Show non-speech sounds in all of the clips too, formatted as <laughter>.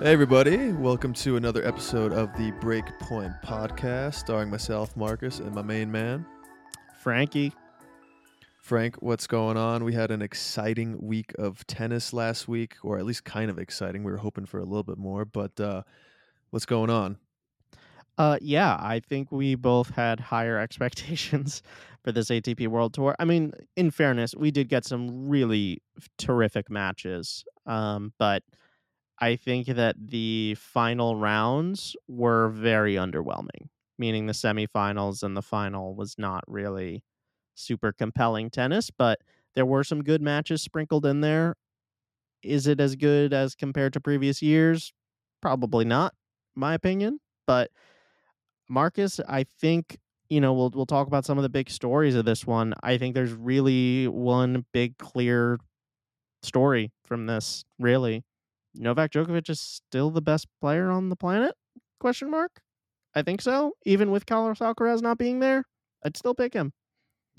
Hey, everybody. Welcome to another episode of the Breakpoint Podcast, starring myself, Marcus, and my main man, Frankie. Frank. What's going on? We had an exciting week of tennis last week, or at least kind of exciting. We were hoping for a little bit more, but uh, what's going on? Uh, yeah, I think we both had higher <laughs> expectations for this ATP World Tour. I mean, in fairness, we did get some really terrific matches, um, but I think that the final rounds were very underwhelming. Meaning the semifinals and the final was not really super compelling tennis, but there were some good matches sprinkled in there. Is it as good as compared to previous years? Probably not, my opinion. But Marcus, I think you know we'll we'll talk about some of the big stories of this one. I think there's really one big clear story from this. Really, Novak Djokovic is still the best player on the planet? Question mark. I think so. Even with Carlos Alcaraz not being there, I'd still pick him.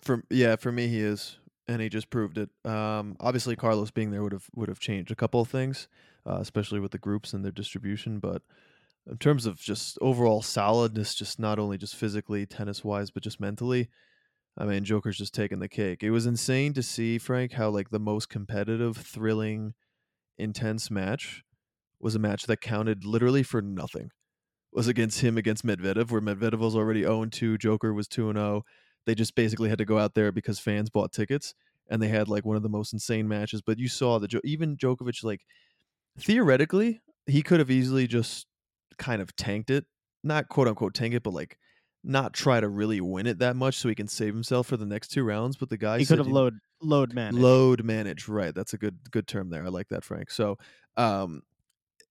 For yeah, for me, he is, and he just proved it. Um, obviously, Carlos being there would have would have changed a couple of things, uh, especially with the groups and their distribution. But in terms of just overall solidness, just not only just physically, tennis wise, but just mentally, I mean, Joker's just taking the cake. It was insane to see Frank how like the most competitive, thrilling, intense match was a match that counted literally for nothing. Was against him against Medvedev, where Medvedev was already 0 2, Joker was 2 0. They just basically had to go out there because fans bought tickets and they had like one of the most insane matches. But you saw that even Djokovic, like theoretically, he could have easily just kind of tanked it, not quote unquote tank it, but like not try to really win it that much so he can save himself for the next two rounds. But the guy he could have load load managed. Load manage, right? That's a good good term there. I like that, Frank. So, um,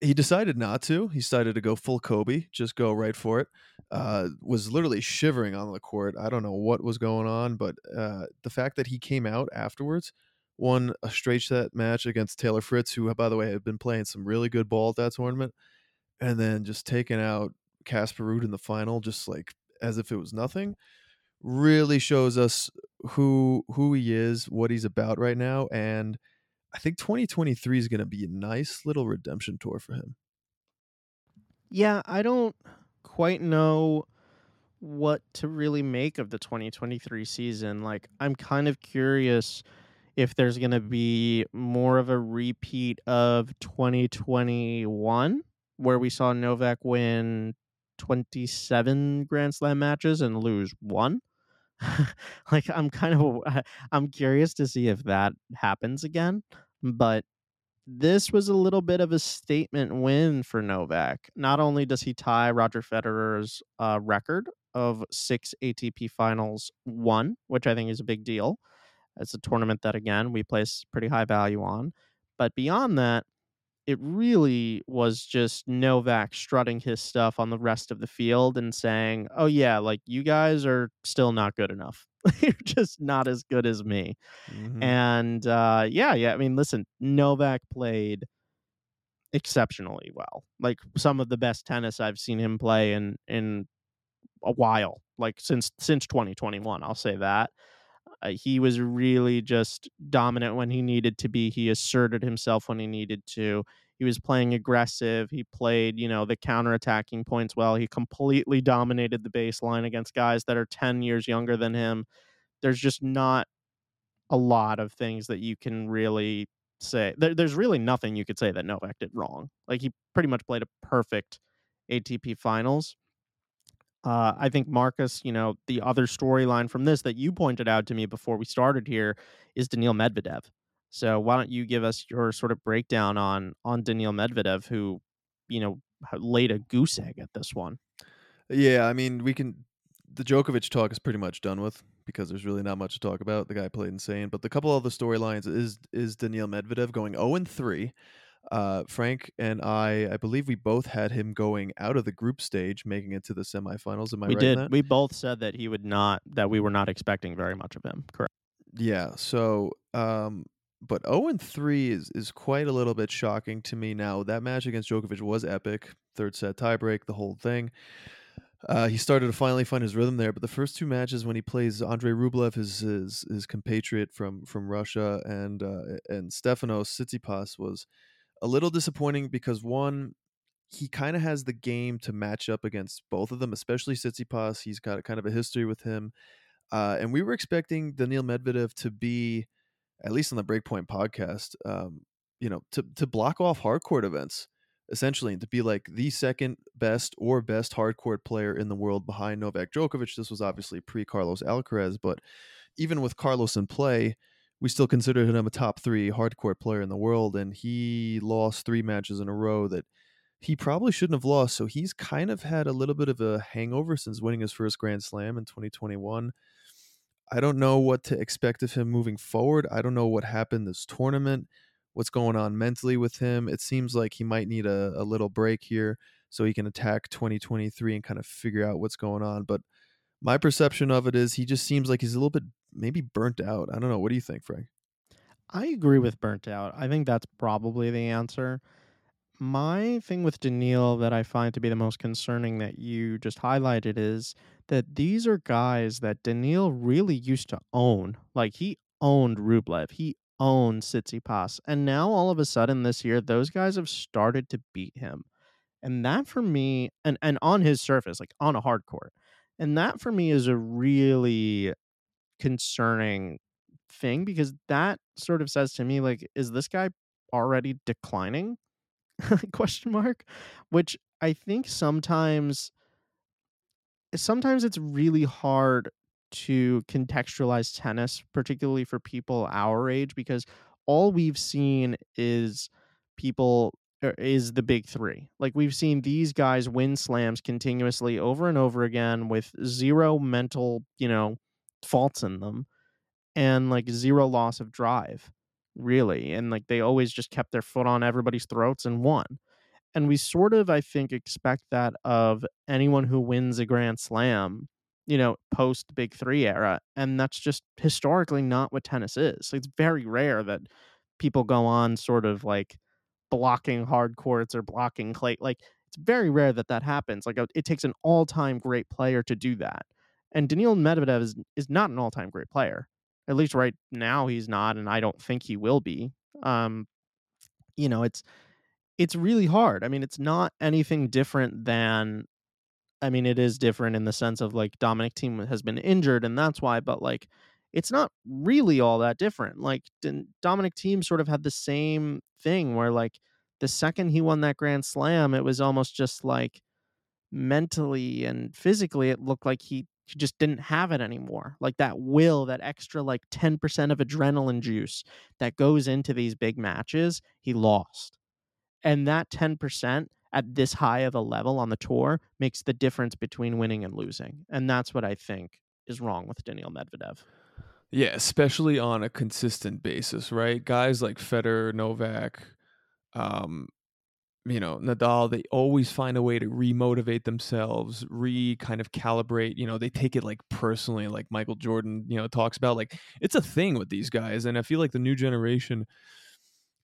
he decided not to. He decided to go full Kobe, just go right for it. Uh, was literally shivering on the court. I don't know what was going on, but uh, the fact that he came out afterwards, won a straight set match against Taylor Fritz, who, by the way, had been playing some really good ball at that tournament, and then just taking out Casper Ruud in the final, just like as if it was nothing, really shows us who who he is, what he's about right now, and I think 2023 is going to be a nice little redemption tour for him. Yeah, I don't quite know what to really make of the 2023 season. Like, I'm kind of curious if there's going to be more of a repeat of 2021, where we saw Novak win 27 Grand Slam matches and lose one. <laughs> like I'm kind of I'm curious to see if that happens again, but this was a little bit of a statement win for Novak. Not only does he tie Roger Federer's uh, record of six ATP Finals won, which I think is a big deal. It's a tournament that again we place pretty high value on, but beyond that, it really was just Novak strutting his stuff on the rest of the field and saying, "Oh yeah, like you guys are still not good enough. <laughs> You're just not as good as me." Mm-hmm. And uh, yeah, yeah. I mean, listen, Novak played exceptionally well. Like some of the best tennis I've seen him play in in a while. Like since since 2021, I'll say that. Uh, he was really just dominant when he needed to be. He asserted himself when he needed to. He was playing aggressive. He played, you know, the counter-attacking points well. He completely dominated the baseline against guys that are 10 years younger than him. There's just not a lot of things that you can really say. There, there's really nothing you could say that Novak did wrong. Like he pretty much played a perfect ATP finals. Uh, I think Marcus, you know, the other storyline from this that you pointed out to me before we started here is Daniil Medvedev. So why don't you give us your sort of breakdown on on Daniil Medvedev, who, you know, laid a goose egg at this one? Yeah, I mean, we can. The Djokovic talk is pretty much done with because there's really not much to talk about. The guy played insane, but the couple other storylines is is Daniil Medvedev going zero oh and three uh, Frank and I, I believe we both had him going out of the group stage, making it to the semifinals. Am I we right? did. We both said that he would not. That we were not expecting very much of him. Correct. Yeah. So, um, but 0 and 3 is is quite a little bit shocking to me. Now that match against Djokovic was epic. Third set tiebreak, the whole thing. Uh, he started to finally find his rhythm there, but the first two matches when he plays Andre Rublev, his his, his compatriot from from Russia, and uh, and Stefanos Tsitsipas was a little disappointing because one, he kind of has the game to match up against both of them, especially Tsitsipas. He's got a, kind of a history with him. Uh, and we were expecting Daniil Medvedev to be, at least on the Breakpoint podcast, um, you know, to to block off hardcourt events essentially, and to be like the second best or best hardcourt player in the world behind Novak Djokovic. This was obviously pre Carlos Alcaraz, but even with Carlos in play, we still consider him a top three hardcourt player in the world, and he lost three matches in a row that he probably shouldn't have lost. So he's kind of had a little bit of a hangover since winning his first Grand Slam in 2021. I don't know what to expect of him moving forward. I don't know what happened this tournament, what's going on mentally with him. It seems like he might need a, a little break here so he can attack 2023 and kind of figure out what's going on. But my perception of it is he just seems like he's a little bit maybe burnt out. I don't know. What do you think, Frank? I agree with burnt out. I think that's probably the answer. My thing with Daniil that I find to be the most concerning that you just highlighted is that these are guys that Daniil really used to own. Like he owned Rublev, he owned Tsitsipas, and now all of a sudden this year, those guys have started to beat him, and that for me, and and on his surface, like on a hard court, and that for me is a really concerning thing because that sort of says to me like, is this guy already declining? <laughs> question mark which i think sometimes sometimes it's really hard to contextualize tennis particularly for people our age because all we've seen is people er, is the big 3 like we've seen these guys win slams continuously over and over again with zero mental you know faults in them and like zero loss of drive really and like they always just kept their foot on everybody's throats and won and we sort of i think expect that of anyone who wins a grand slam you know post big 3 era and that's just historically not what tennis is it's very rare that people go on sort of like blocking hard courts or blocking clay like it's very rare that that happens like it takes an all-time great player to do that and Daniil Medvedev is, is not an all-time great player at least right now he's not and i don't think he will be um you know it's it's really hard i mean it's not anything different than i mean it is different in the sense of like dominic Thiem has been injured and that's why but like it's not really all that different like dominic Thiem sort of had the same thing where like the second he won that grand slam it was almost just like mentally and physically it looked like he he just didn't have it anymore. Like that will, that extra like 10% of adrenaline juice that goes into these big matches, he lost. And that 10% at this high of a level on the tour makes the difference between winning and losing. And that's what I think is wrong with Daniil Medvedev. Yeah, especially on a consistent basis, right? Guys like Federer, Novak, um, you know, Nadal, they always find a way to remotivate themselves, re kind of calibrate. You know, they take it like personally, like Michael Jordan, you know, talks about. Like it's a thing with these guys, and I feel like the new generation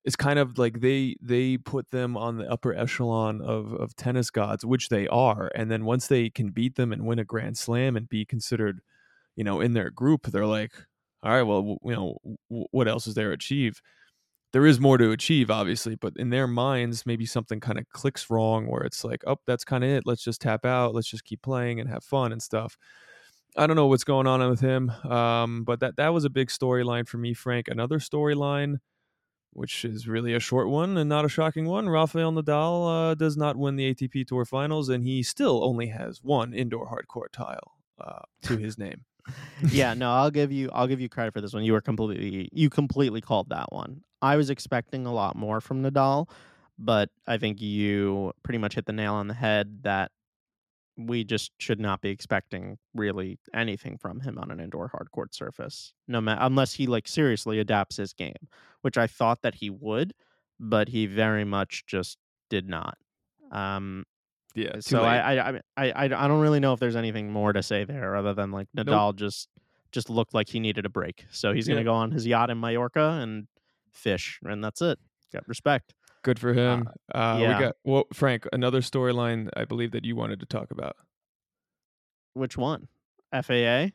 is kind of like they they put them on the upper echelon of of tennis gods, which they are. And then once they can beat them and win a Grand Slam and be considered, you know, in their group, they're like, all right, well, you know, what else is there to achieve? There is more to achieve obviously but in their minds maybe something kind of clicks wrong where it's like oh that's kind of it let's just tap out let's just keep playing and have fun and stuff i don't know what's going on with him um, but that that was a big storyline for me frank another storyline which is really a short one and not a shocking one rafael nadal uh, does not win the atp tour finals and he still only has one indoor hardcourt tile uh, to his name <laughs> yeah, no, I'll give you I'll give you credit for this one. You were completely you completely called that one. I was expecting a lot more from Nadal, but I think you pretty much hit the nail on the head that we just should not be expecting really anything from him on an indoor hard court surface. No matter unless he like seriously adapts his game, which I thought that he would, but he very much just did not. Um yeah. So I, I, I I I don't really know if there's anything more to say there other than like Nadal nope. just just looked like he needed a break. So he's gonna go on his yacht in Mallorca and fish, and that's it. Got respect. Good for him. Uh, uh, yeah. We got well, Frank. Another storyline I believe that you wanted to talk about. Which one? FAA.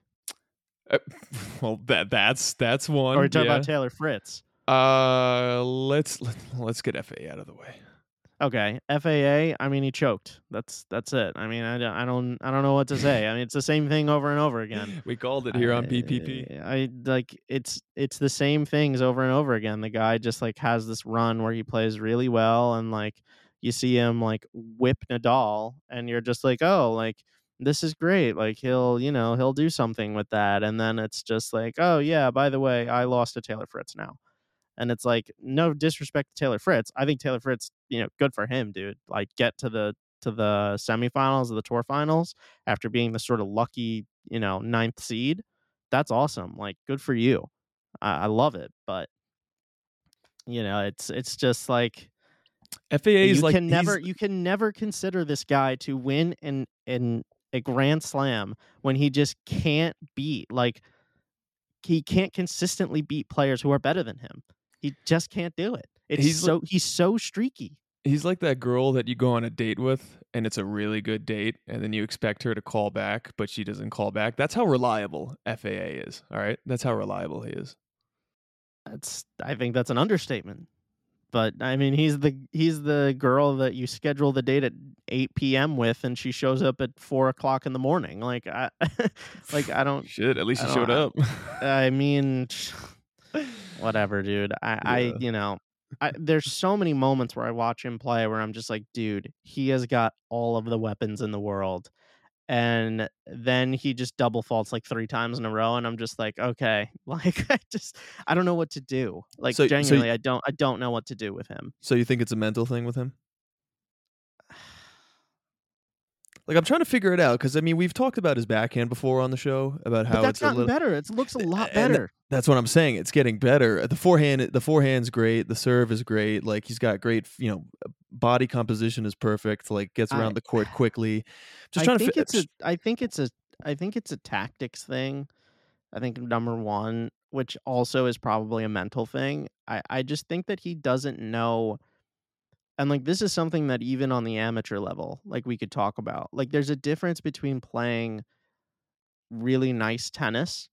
Uh, <laughs> well, that that's that's one. Or you talking yeah. about Taylor Fritz? Uh, let's let, us let us get FAA out of the way. Okay, FAA. I mean, he choked. That's that's it. I mean, I, don't- I don't I don't know what to <laughs> say. I mean, it's the same thing over and over again. We called it here on I- PPP. I like it's it's the same things over and over again. The guy just like has this run where he plays really well, and like you see him like whip Nadal, and you're just like, oh, like this is great. Like he'll you know he'll do something with that, and then it's just like, oh yeah, by the way, I lost to Taylor Fritz now. And it's like no disrespect to Taylor Fritz. I think Taylor Fritz, you know, good for him, dude. Like get to the to the semifinals of the tour finals after being the sort of lucky, you know, ninth seed. That's awesome. Like good for you. I, I love it. But you know, it's it's just like FAA is you like can never you can never consider this guy to win in in a grand slam when he just can't beat like he can't consistently beat players who are better than him. He just can't do it. It's He's so he's so streaky. he's like that girl that you go on a date with and it's a really good date and then you expect her to call back but she doesn't call back that's how reliable faa is all right that's how reliable he is That's I think that's an understatement. But I mean, he's the he's the girl that you schedule the date at eight p.m. with, and she shows up at four o'clock in the morning. Like I, <laughs> like I don't. shit at least I he showed up I <laughs> mean, whatever, dude. I, I, you know, <laughs> I, there's so many moments where I watch him play where I'm just like, dude, he has got all of the weapons in the world. And then he just double faults like three times in a row, and I'm just like, okay, <laughs> like I just I don't know what to do. Like So- so y- genuinely, I don't I don't know what to do with him. So you think it's a mental thing with him? Like I'm trying to figure it out because I mean we've talked about his backhand before on the show about how But that's it's a gotten little. better. It looks a lot better. That's what I'm saying. It's getting better. The forehand, the forehand's great. The serve is great. Like he's got great, you know, uh, body composition is perfect. Like gets I- around the court <sighs> quickly. Just I trying think to. it's a I think it's a I think it's a tactics thing. I think number one, which also is probably a mental thing. I, I just think that he doesn't know and like this is something that even on the amateur level, like we could talk about. Like there's a difference between playing really nice tennis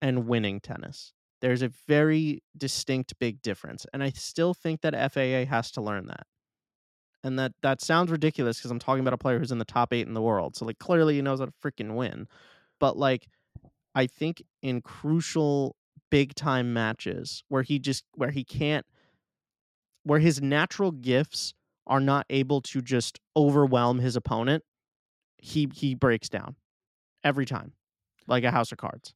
and winning tennis. There's a very distinct big difference. And I still think that FAA has to learn that and that that sounds ridiculous because I'm talking about a player who's in the top eight in the world. So like clearly he knows how to freaking win, but like I think in crucial big time matches where he just where he can't where his natural gifts are not able to just overwhelm his opponent, he he breaks down every time like a house of cards.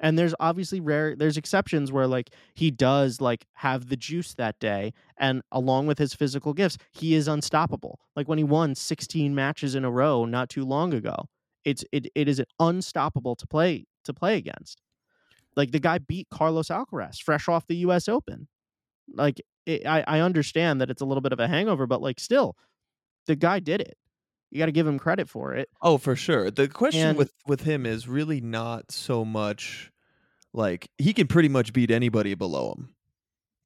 And there's obviously rare there's exceptions where like he does like have the juice that day and along with his physical gifts, he is unstoppable. Like when he won 16 matches in a row not too long ago. It's it it is unstoppable to play to play against. Like the guy beat Carlos Alcaraz fresh off the US Open. Like it, I I understand that it's a little bit of a hangover but like still the guy did it. You got to give him credit for it. Oh, for sure. The question And- with with him is really not so much like he can pretty much beat anybody below him.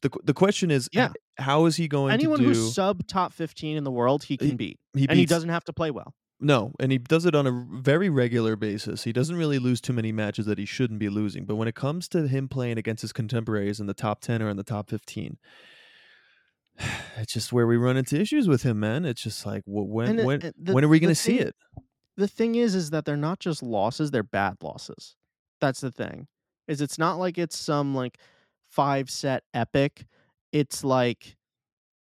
the The question is, Yeah. how is he going Anyone to do? Anyone who's sub top 15 in the world, he can beat. he And he doesn't have to play well. No, and he does it on a very regular basis. He doesn't really lose too many matches that he shouldn't be losing. But when it comes to him playing against his contemporaries in the top 10 or in the top 15, <sighs> it's just where we run into issues with him, man. It's just like, wh- when And, uh, when uh, the- when are we going to see it? the thing is is that they're not just losses they're bad losses. That's the thing is it's not like it's some like five set epic. It's like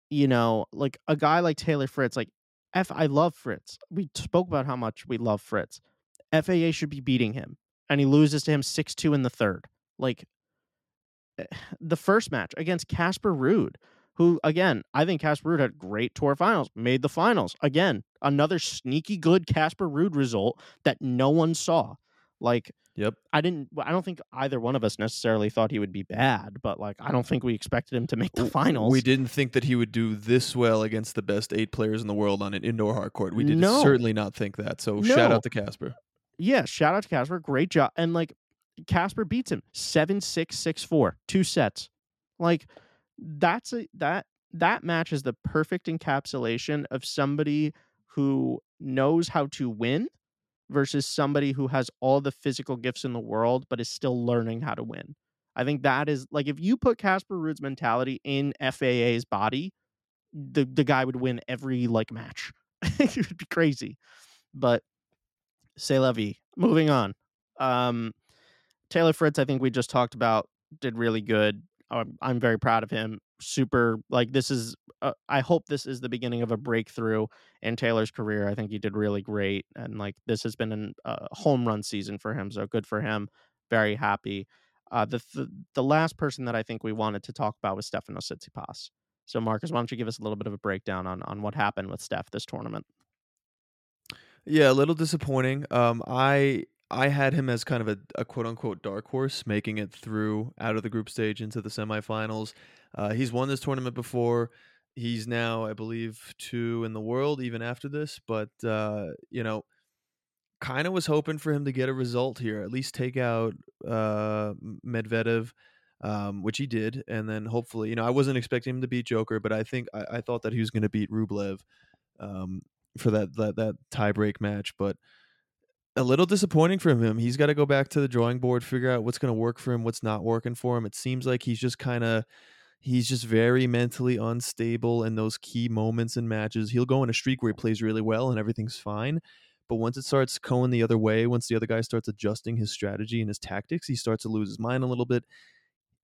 you know like a guy like taylor fritz like f i love fritz. We spoke about how much we love fritz. Faa should be beating him and he loses to him 6-2 in the third. Like eh, <sighs> the first match against casper ruud who again, I think Casper Ruud had great tour finals, made the finals. Again, another sneaky good Casper Ruud result that no one saw. Like Yep. I didn't I don't think either one of us necessarily thought he would be bad, but like I don't think we expected him to make the finals. We didn't think that he would do this well against the best eight players in the world on an indoor hard court. We did No. certainly not think that. So shout out to Casper. Yeah, shout out to Casper. Great job. And like Casper beats him 7 6 6 4, two sets. Like that's a that that match is the perfect encapsulation of somebody who knows how to win versus somebody who has all the physical gifts in the world but is still learning how to win. I think that is like if you put Casper Ruud's mentality in FAA's body, the the guy would win every like match. <laughs> it would be crazy. But say Levy. Moving on. Um, Taylor Fritz, I think we just talked about, did really good. I'm, I'm very proud of him. Super, like this is. Uh, I hope this is the beginning of a breakthrough in Taylor's career. I think he did really great, and like this has been a uh, home run season for him. So good for him. Very happy. Uh, the, the the last person that I think we wanted to talk about was Stefano Tsitsipas. So Marcus, why don't you give us a little bit of a breakdown on on what happened with Steph this tournament? Yeah, a little disappointing. Um, I I had him as kind of a, a quote unquote dark horse, making it through out of the group stage into the semifinals. Uh, he's won this tournament before. He's now, I believe, two in the world even after this. But uh, you know, kind of was hoping for him to get a result here, at least take out uh, Medvedev. Um, which he did, and then hopefully, you know, I wasn't expecting him to beat Joker, but I think I, I thought that he was going to beat Rublev um, for that that that tiebreak match. But a little disappointing for him. He's got to go back to the drawing board, figure out what's going to work for him, what's not working for him. It seems like he's just kind of he's just very mentally unstable in those key moments in matches. He'll go in a streak where he plays really well and everything's fine. But once it starts going the other way, once the other guy starts adjusting his strategy and his tactics, he starts to lose his mind a little bit.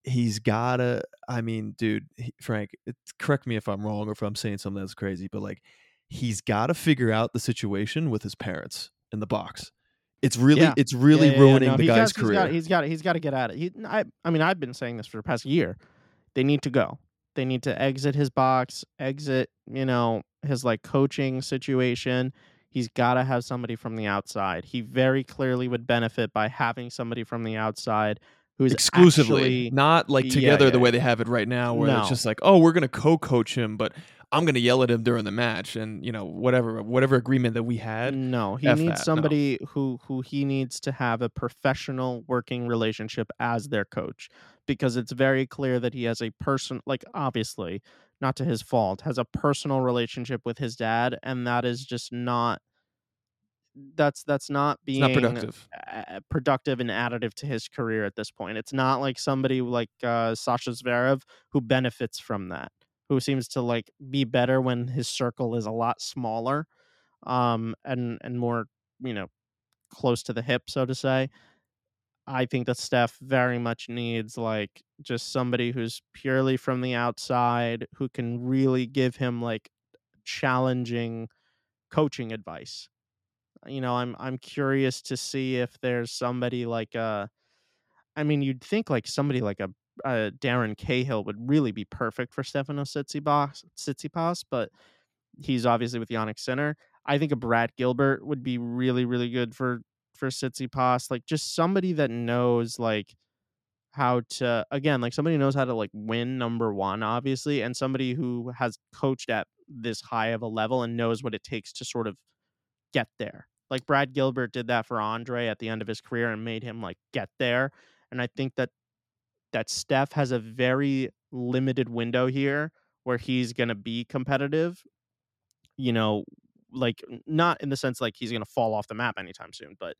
He's gotta, I mean, dude, Frank, correct me if I'm wrong or if I'm saying something that's crazy, but like, he's got to figure out the situation with his parents in the box it's really Yeah. it's really Yeah, yeah, yeah, ruining no, the he guy's career. He's got, he's got, to get at it. He, I, I mean, I've been saying this for the past year. They need to go. They need to exit his box, exit, you know, his like coaching situation. He's got to have somebody from the outside. He very clearly would benefit by having somebody from the outside who's exclusively, actually- not like together yeah, the way they have it right now, where No. it's just like, oh, we're gonna co-coach him, but I'm gonna yell at him during the match, and you know, whatever, whatever agreement that we had. No, he F needs that, no. somebody who who he needs to have a professional working relationship as their coach because it's very clear that he has a person like obviously not to his fault has a personal relationship with his dad and that is just not that's that's not being not productive. uh, productive and additive to his career at this point. It's not like somebody like uh, Sasha Zverev who benefits from that, who seems to like be better when his circle is a lot smaller, um, and and more you know close to the hip, so to say. I think that Steph very much needs like just somebody who's purely from the outside who can really give him like challenging coaching advice you know i'm i'm curious to see if there's somebody like uh i mean you'd think like somebody like a, a darren cahill would really be perfect for stefano tsitsipas but he's obviously with jannik sinner i think a brad gilbert would be really really good for for tsitsipas like just somebody that knows like how to again like somebody knows how to like win number one obviously and somebody who has coached at this high of a level and knows what it takes to sort of get there. Like Brad Gilbert did that for Andre at the end of his career and made him like get there. And I think that that Steph has a very limited window here where he's going to be competitive. You know, like not in the sense like he's going to fall off the map anytime soon, but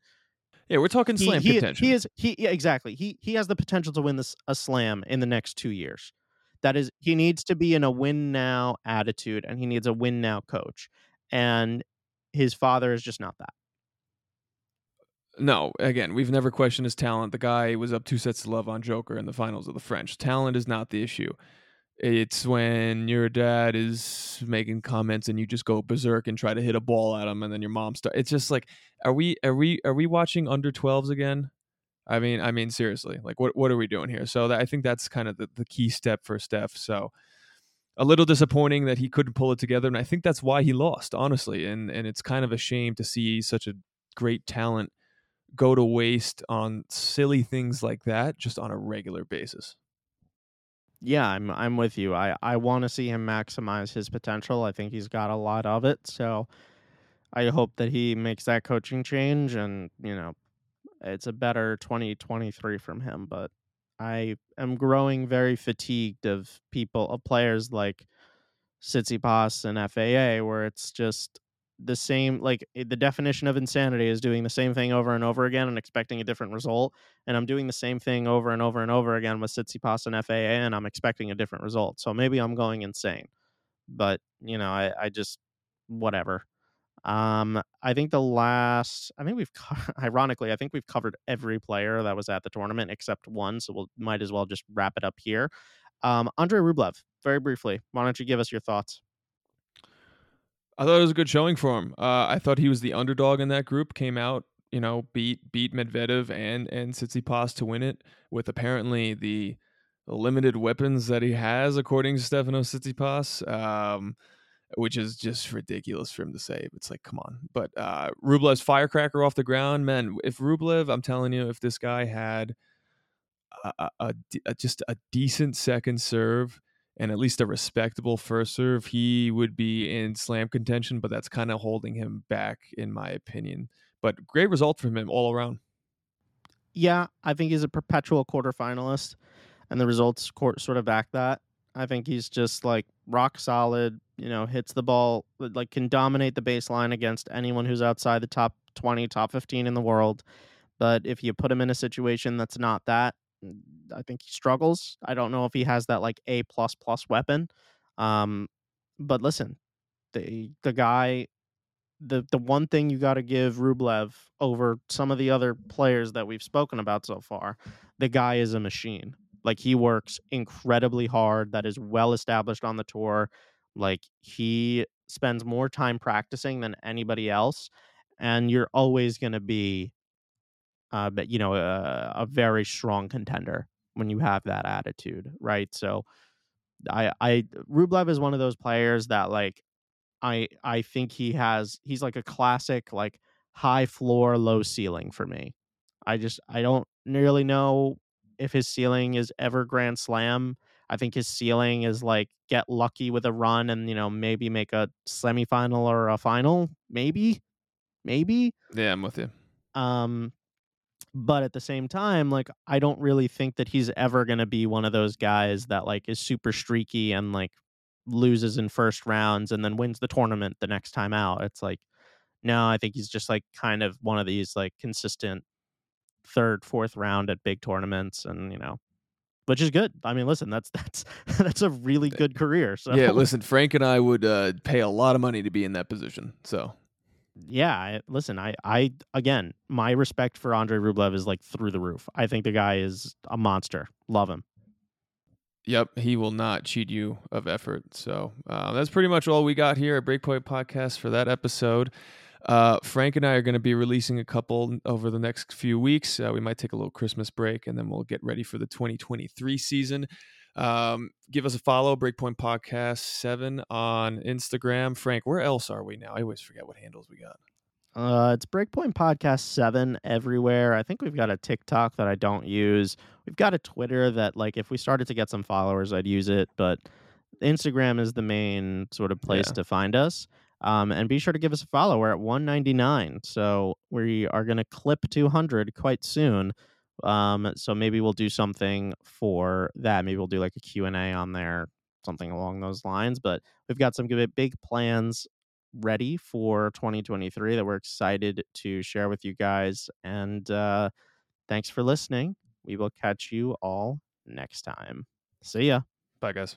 Yeah, we're talking slam he, contention. he is he yeah, exactly. He he has the potential to win this a slam in the next 2 years. That is he needs to be in a win now attitude and he needs a win now coach. And his father is just not that. No, again, we've never questioned his talent. The guy was up two sets to love on Joker in the finals of the French. Talent is not the issue. It's when your dad is making comments and you just go berserk and try to hit a ball at him, and then your mom starts. It's just like, are we are we are we watching under 12s again? I mean, I mean seriously, like what what are we doing here? So that, I think that's kind of the, the key step for Steph. So a little disappointing that he couldn't pull it together, and I think that's why he lost, honestly. And and it's kind of a shame to see such a great talent go to waste on silly things like that just on a regular basis. Yeah, I'm I'm with you. I I want to see him maximize his potential. I think he's got a lot of it. So I hope that he makes that coaching change and, you know, it's a better 2023 from him, but I am growing very fatigued of people of players like Tsitsipas and FAA where it's just the same like the definition of insanity is doing the same thing over and over again and expecting a different result and I'm doing the same thing over and over and over again with Tsitsipas and FAA and I'm expecting a different result. So maybe I'm going insane. but you know, I, I just whatever. Um, I think the last, I think we've, <laughs> ironically, I think we've covered every player that was at the tournament except one, so we'll might as well just wrap it up here. Um, Andre Rublev, very briefly, why don't you give us your thoughts? I thought it was a good showing for him. Uh, I thought he was the underdog in that group. Came out, you know, beat beat Medvedev and and Tsitsipas to win it with apparently the, limited weapons that he has, according to Stefano Tsitsipas. Um, which is just ridiculous for him to say. It's like, come on. But uh, Rublev's firecracker off the ground, man. If Rublev, I'm telling you, if this guy had a, a, a, just a decent second serve and at least a respectable first serve, he would be in slam contention. But that's kind of holding him back, in my opinion. But great result from him all around. Yeah, I think he's a perpetual quarterfinalist, and the results sort of back that. I think he's just like rock solid, you know, hits the ball, like can dominate the baseline against anyone who's outside the top 20, top 15 in the world. But if you put him in a situation that's not that, I think he struggles. I don't know if he has that like A plus plus weapon. Um, but listen, the the guy, the the one thing you got to give Rublev over some of the other players that we've spoken about so far, the guy is a machine. Like he works incredibly hard. That is well established on the tour. Like he spends more time practicing than anybody else, and you're always going to be, uh, but you know, a, a very strong contender when you have that attitude, right? So, I, I, Rublev is one of those players that like, I, I think he has. He's like a classic, like high floor, low ceiling for me. I just, I don't nearly know if his ceiling is ever Grand Slam. I think his ceiling is like get lucky with a run and you know maybe make a semifinal or a final, maybe, maybe. Yeah, I'm with you. Um, but at the same time, like I don't really think that he's ever gonna be one of those guys that like is super streaky and like loses in first rounds and then wins the tournament the next time out. It's like no, I think he's just like kind of one of these like consistent third, fourth round at big tournaments, and you know, which is good. I mean, listen, that's <laughs> that's that's a really good career. So yeah, listen, Frank and I would uh, pay a lot of money to be in that position. So yeah, I, listen, I I again, my respect for Andre Rublev is like through the roof. I think the guy is a monster. Love him. Yep, he will not cheat you of effort. So uh, that's pretty much all we got here at Breakpoint Podcast for that episode. Uh, Frank and I are going to be releasing a couple over the next few weeks. Uh, we might take a little Christmas break and then we'll get ready for the 2023 season. Um, give us a follow, Breakpoint Podcast 7 on Instagram. Frank, where else are we now? I always forget what handles we got. Uh, it's Breakpoint Podcast 7 everywhere. I think we've got a TikTok that I don't use. We've got a Twitter that, like, if we started to get some followers, I'd use it. But Instagram is the main sort of place yeah. to find us. Um, and be sure to give us a follow. We're at 199. So we are going to clip 200 quite soon. Um, so maybe we'll do something for that. Maybe we'll do like a Q&A on there, something along those lines. But we've got some big plans ready for 2023 that we're excited to share with you guys. And uh, thanks for listening. We will catch you all next time. See ya. Bye, guys.